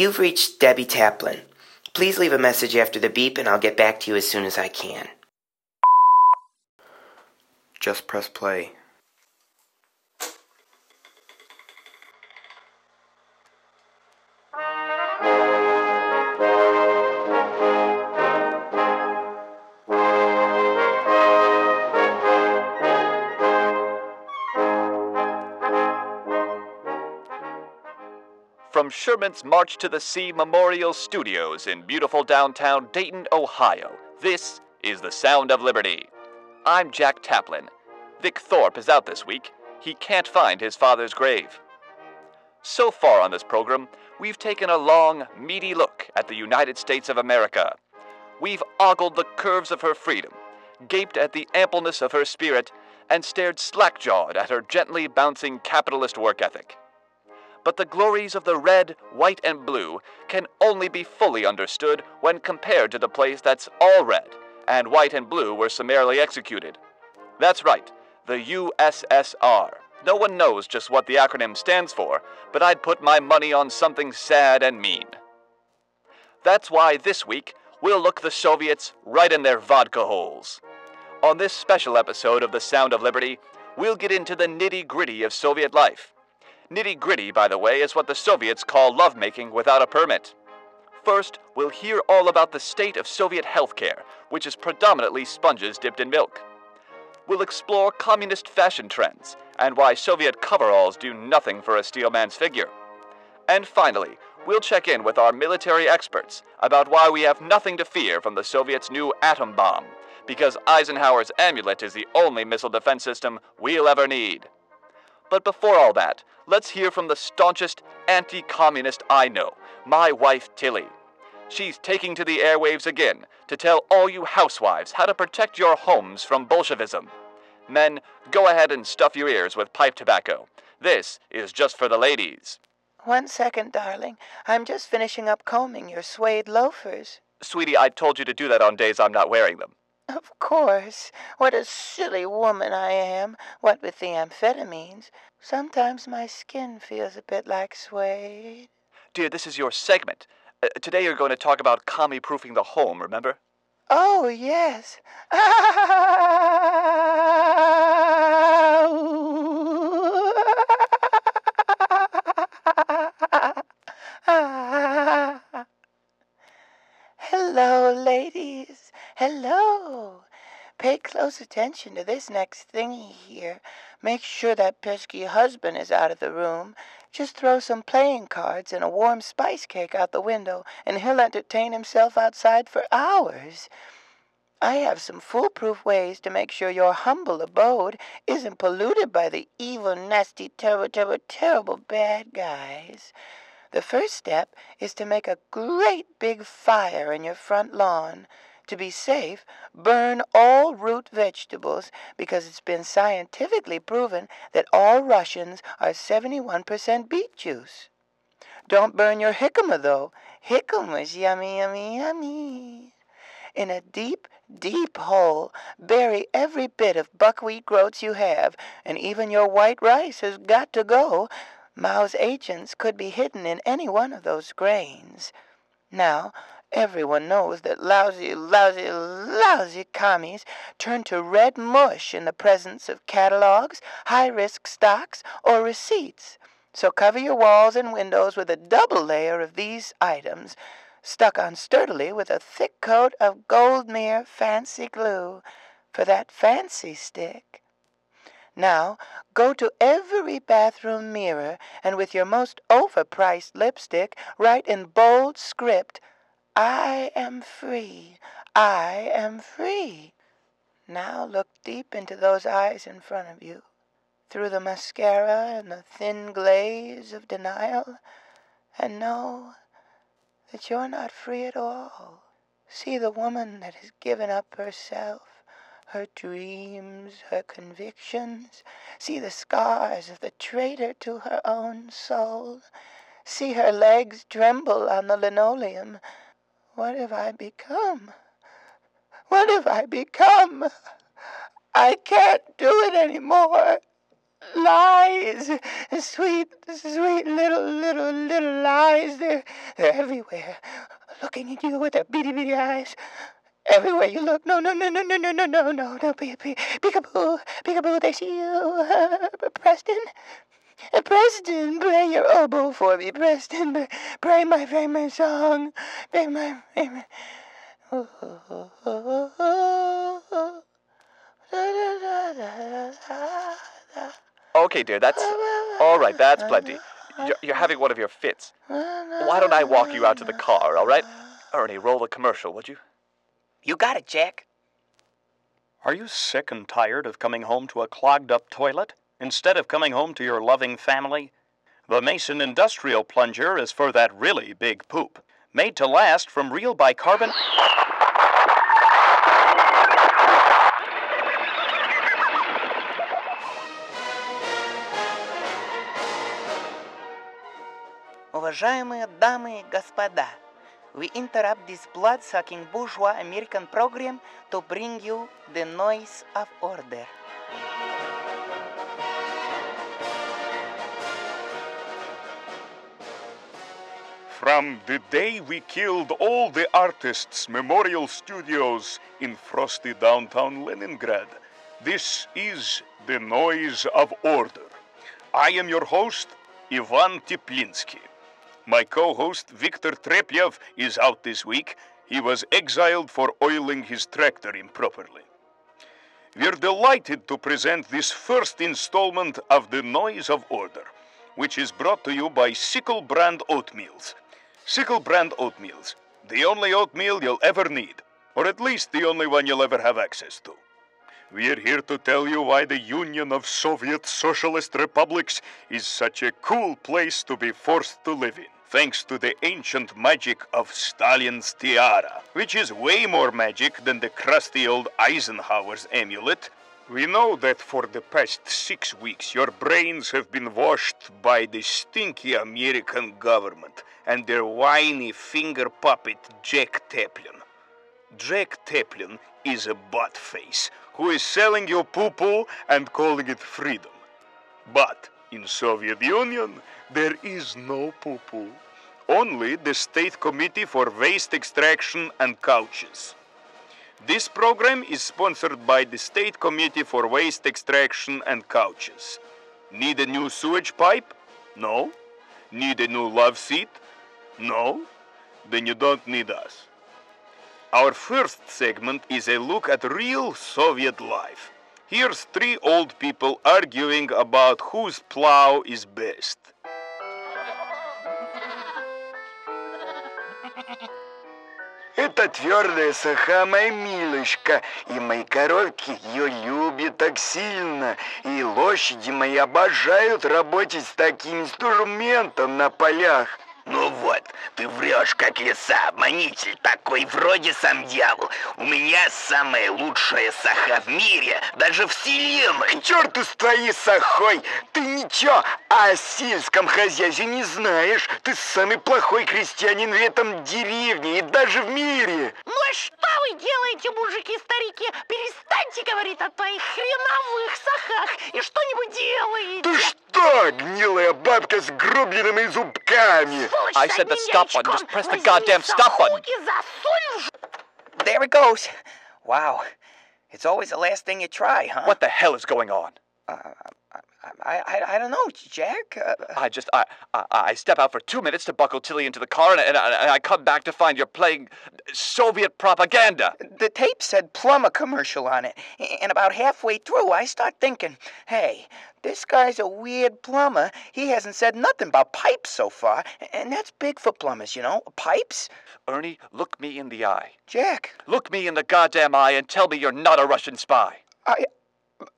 You've reached Debbie Taplin. Please leave a message after the beep and I'll get back to you as soon as I can. Just press play. From Sherman's March to the Sea Memorial Studios in beautiful downtown Dayton, Ohio, this is The Sound of Liberty. I'm Jack Taplin. Vic Thorpe is out this week. He can't find his father's grave. So far on this program, we've taken a long, meaty look at the United States of America. We've ogled the curves of her freedom, gaped at the ampleness of her spirit, and stared slack jawed at her gently bouncing capitalist work ethic but the glories of the red, white, and blue can only be fully understood when compared to the place that's all red, and white and blue were summarily executed. That's right, the USSR. No one knows just what the acronym stands for, but I'd put my money on something sad and mean. That's why this week we'll look the Soviets right in their vodka holes. On this special episode of The Sound of Liberty, we'll get into the nitty gritty of Soviet life Nitty gritty, by the way, is what the Soviets call lovemaking without a permit. First, we'll hear all about the state of Soviet healthcare, which is predominantly sponges dipped in milk. We'll explore communist fashion trends and why Soviet coveralls do nothing for a steelman's figure. And finally, we'll check in with our military experts about why we have nothing to fear from the Soviets' new atom bomb, because Eisenhower's amulet is the only missile defense system we'll ever need. But before all that, let's hear from the staunchest anti communist I know, my wife Tilly. She's taking to the airwaves again to tell all you housewives how to protect your homes from Bolshevism. Men, go ahead and stuff your ears with pipe tobacco. This is just for the ladies. One second, darling. I'm just finishing up combing your suede loafers. Sweetie, I told you to do that on days I'm not wearing them. Of course. What a silly woman I am, what with the amphetamines. Sometimes my skin feels a bit like suede. Dear, this is your segment. Uh, today you're going to talk about commie proofing the home, remember? Oh, yes. Hello, ladies. Hello. Pay close attention to this next thingy here. Make sure that pesky husband is out of the room. Just throw some playing cards and a warm spice cake out the window, and he'll entertain himself outside for hours. I have some foolproof ways to make sure your humble abode isn't polluted by the evil, nasty, terrible, terrible, terrible bad guys. The first step is to make a great big fire in your front lawn. To be safe, burn all root vegetables because it's been scientifically proven that all Russians are 71% beet juice. Don't burn your jicama, though. Jicama's yummy, yummy, yummy. In a deep, deep hole, bury every bit of buckwheat groats you have, and even your white rice has got to go. Mao's agents could be hidden in any one of those grains. Now, Everyone knows that lousy, lousy, lousy commies turn to red mush in the presence of catalogs, high risk stocks, or receipts. So cover your walls and windows with a double layer of these items, stuck on sturdily with a thick coat of Goldmere fancy glue for that fancy stick. Now, go to every bathroom mirror and with your most overpriced lipstick write in bold script I am free. I am free. Now look deep into those eyes in front of you, through the mascara and the thin glaze of denial, and know that you're not free at all. See the woman that has given up herself, her dreams, her convictions. See the scars of the traitor to her own soul. See her legs tremble on the linoleum what have I become? What have I become? I can't do it any more. lies. Sweet, sweet little, little, little lies. They're, they're everywhere, looking at you with their beady, beady eyes. Everywhere you look, no, no, no, no, no, no, no, no, no, no, pe- pe- peekaboo, peekaboo, they see you. Preston, Preston, play your oboe for me, Preston. Play my famous song. Play my famous. Okay, dear, that's. All right, that's plenty. You're, you're having one of your fits. Why don't I walk you out to the car, all right? Ernie, roll the commercial, would you? You got it, Jack. Are you sick and tired of coming home to a clogged up toilet instead of coming home to your loving family? The Mason Industrial Plunger is for that really big poop. Made to last from real bicarbonate. Уважаемые дамы и господа, we interrupt this blood-sucking bourgeois American program to bring you the noise of order. From the day we killed all the artists' memorial studios in frosty downtown Leningrad, this is the noise of order. I am your host, Ivan Teplinsky. My co host, Viktor Trepyev, is out this week. He was exiled for oiling his tractor improperly. We're delighted to present this first installment of The Noise of Order, which is brought to you by Sickle Brand Oatmeals. Sickle Brand Oatmeals, the only oatmeal you'll ever need, or at least the only one you'll ever have access to. We're here to tell you why the Union of Soviet Socialist Republics is such a cool place to be forced to live in, thanks to the ancient magic of Stalin's tiara, which is way more magic than the crusty old Eisenhower's amulet. We know that for the past six weeks your brains have been washed by the stinky American government and their whiny finger puppet Jack Teplin. Jack Teplin is a butt face who is selling you poo-poo and calling it freedom. But in Soviet Union, there is no poo-poo. Only the State Committee for Waste Extraction and Couches. This program is sponsored by the State Committee for Waste Extraction and Couches. Need a new sewage pipe? No. Need a new love seat? No. Then you don't need us. Our first segment is a look at real Soviet life. Here's three old people arguing about whose plow is best. Это твердая саха моя милочка, и мои коровки ее любят так сильно, и лошади мои обожают работать с таким инструментом на полях. Ну вот, ты врешь, как лиса, обманитель такой, вроде сам дьявол. У меня самая лучшая саха в мире, даже вселенной. К черту с твоей сахой! Ты ничего о сельском хозяйстве не знаешь. Ты самый плохой крестьянин в этом деревне и даже в мире. Ну а что вы делаете, мужики-старики? Перестаньте говорить о твоих хреновых сахах и что-нибудь делаете. Ты что, гнилая бабка с гробленными зубками? Сволочь I said the stop button. Just press the goddamn stop button. There it goes. Wow. It's always the last thing you try, huh? What the hell is going on? I, I, I don't know, Jack. Uh, I just I, I I step out for two minutes to buckle Tilly into the car, and, and, I, and I come back to find you're playing Soviet propaganda. the tape said plumber commercial on it. And about halfway through, I start thinking, hey, this guy's a weird plumber. He hasn't said nothing about pipes so far. And that's big for plumbers, you know? Pipes? Ernie, look me in the eye. Jack, Look me in the goddamn eye and tell me you're not a Russian spy. I.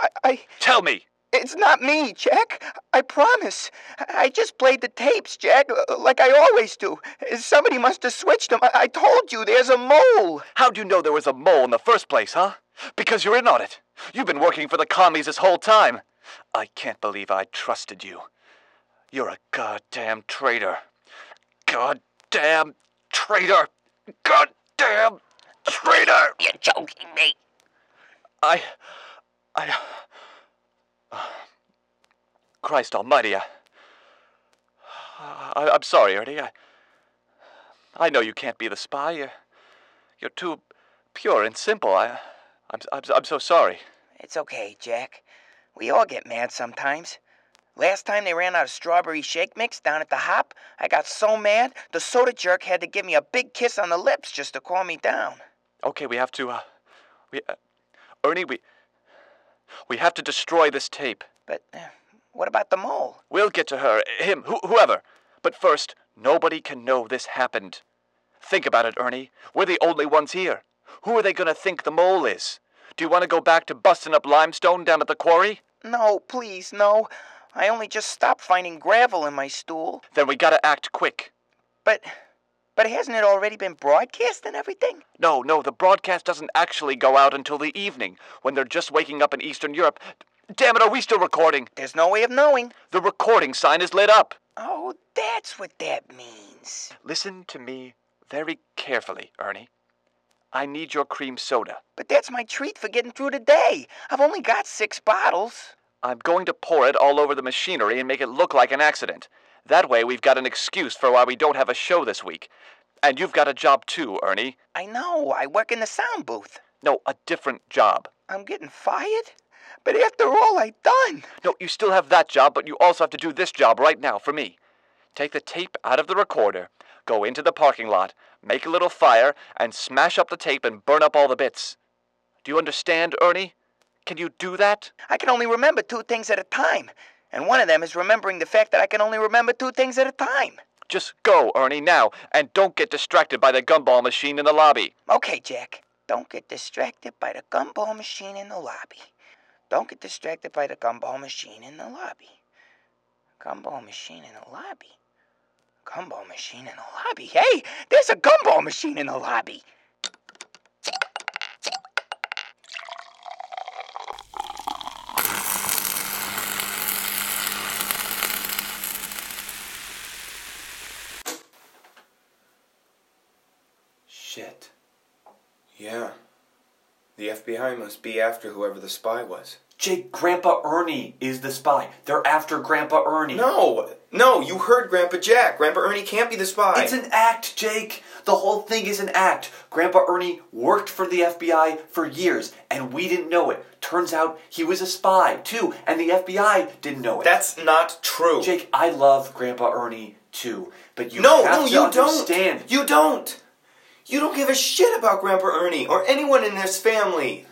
I. I Tell me. It's not me, Jack. I promise. I just played the tapes, Jack, uh, like I always do. Somebody must have switched them. I, I told you there's a mole. How'd you know there was a mole in the first place, huh? Because you're in on it. You've been working for the commies this whole time. I can't believe I trusted you. You're a goddamn traitor. Goddamn traitor. Goddamn traitor. You're joking me. I. I. Christ Almighty, I, I, I'm sorry, Ernie. I, I know you can't be the spy. You're, you're too pure and simple. I, I'm, I'm, I'm so sorry. It's okay, Jack. We all get mad sometimes. Last time they ran out of strawberry shake mix down at the hop, I got so mad the soda jerk had to give me a big kiss on the lips just to calm me down. Okay, we have to. Uh, we, uh, Ernie, we, we have to destroy this tape. But uh, what about the mole? We'll get to her, eh, him, wh- whoever. But first, nobody can know this happened. Think about it, Ernie. We're the only ones here. Who are they gonna think the mole is? Do you want to go back to busting up limestone down at the quarry? No, please, no. I only just stopped finding gravel in my stool. Then we gotta act quick. But, but hasn't it already been broadcast and everything? No, no, the broadcast doesn't actually go out until the evening, when they're just waking up in Eastern Europe. Damn it, are we still recording? There's no way of knowing. The recording sign is lit up. Oh, that's what that means. Listen to me very carefully, Ernie. I need your cream soda. But that's my treat for getting through the day. I've only got six bottles. I'm going to pour it all over the machinery and make it look like an accident. That way, we've got an excuse for why we don't have a show this week. And you've got a job too, Ernie. I know, I work in the sound booth. No, a different job. I'm getting fired? But after all I've done. No, you still have that job, but you also have to do this job right now for me. Take the tape out of the recorder, go into the parking lot, make a little fire, and smash up the tape and burn up all the bits. Do you understand, Ernie? Can you do that? I can only remember two things at a time. And one of them is remembering the fact that I can only remember two things at a time. Just go, Ernie, now, and don't get distracted by the gumball machine in the lobby. Okay, Jack. Don't get distracted by the gumball machine in the lobby. Don't get distracted by the gumball machine in the lobby. Gumball machine in the lobby. Gumball machine in the lobby. Hey, there's a gumball machine in the lobby. Shit. Yeah. The FBI must be after whoever the spy was. Jake, Grandpa Ernie is the spy. They're after Grandpa Ernie. No! No, you heard Grandpa Jack. Grandpa Ernie can't be the spy. It's an act, Jake. The whole thing is an act. Grandpa Ernie worked for the FBI for years, and we didn't know it. Turns out he was a spy, too, and the FBI didn't know it. That's not true. Jake, I love Grandpa Ernie, too, but you no, have no, to you understand. don't. You don't. You don't give a shit about Grandpa Ernie or anyone in this family.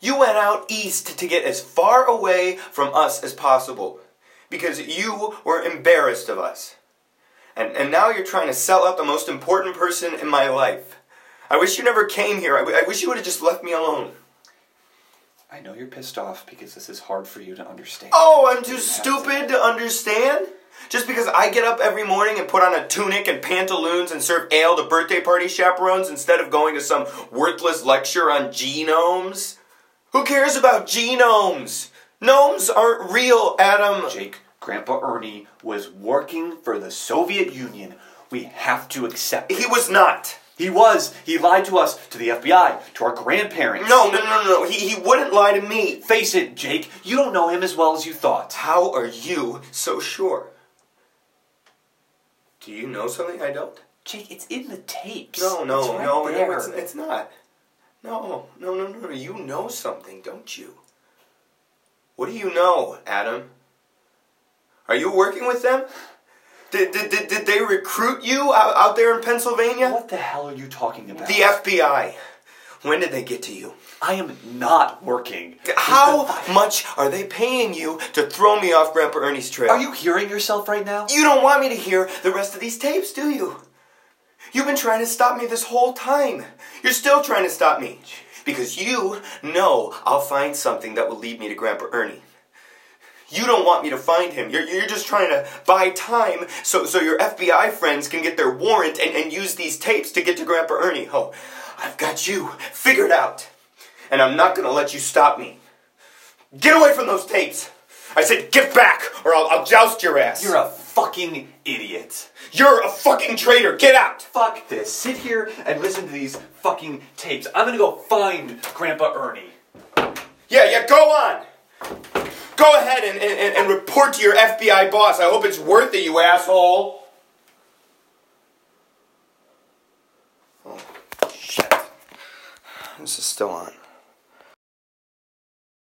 You went out east to get as far away from us as possible because you were embarrassed of us. And, and now you're trying to sell out the most important person in my life. I wish you never came here. I, w- I wish you would have just left me alone. I know you're pissed off because this is hard for you to understand. Oh, I'm too stupid to understand? Just because I get up every morning and put on a tunic and pantaloons and serve ale to birthday party chaperones instead of going to some worthless lecture on genomes? Who cares about genomes? Gnomes aren't real, Adam. Jake, Grandpa Ernie was working for the Soviet Union. We have to accept it. He was not. He was. He lied to us, to the FBI, to our grandparents. No, no, no, no. He, he wouldn't lie to me. Face it, Jake. You don't know him as well as you thought. How are you so sure? Do you know something I don't? Jake, it's in the tapes. No, no, It's right no, no, it's, it's not. No, no, no, no, no. You know something, don't you? What do you know, Adam? Are you working with them? Did, did, did, did they recruit you out, out there in Pennsylvania? What the hell are you talking about? The FBI. When did they get to you? I am not working. How much are they paying you to throw me off Grandpa Ernie's trail? Are you hearing yourself right now? You don't want me to hear the rest of these tapes, do you? You've been trying to stop me this whole time. You're still trying to stop me. Because you know I'll find something that will lead me to Grandpa Ernie. You don't want me to find him. You're, you're just trying to buy time so, so your FBI friends can get their warrant and, and use these tapes to get to Grandpa Ernie. Oh, I've got you figured out. And I'm not going to let you stop me. Get away from those tapes. I said get back or I'll, I'll joust your ass. You're a fucking idiot. You're a fucking traitor. Get out. Fuck this. Sit here and listen to these fucking tapes. I'm gonna go find Grandpa Ernie. Yeah, yeah, go on. Go ahead and, and, and report to your FBI boss. I hope it's worth it, you asshole. Is still on.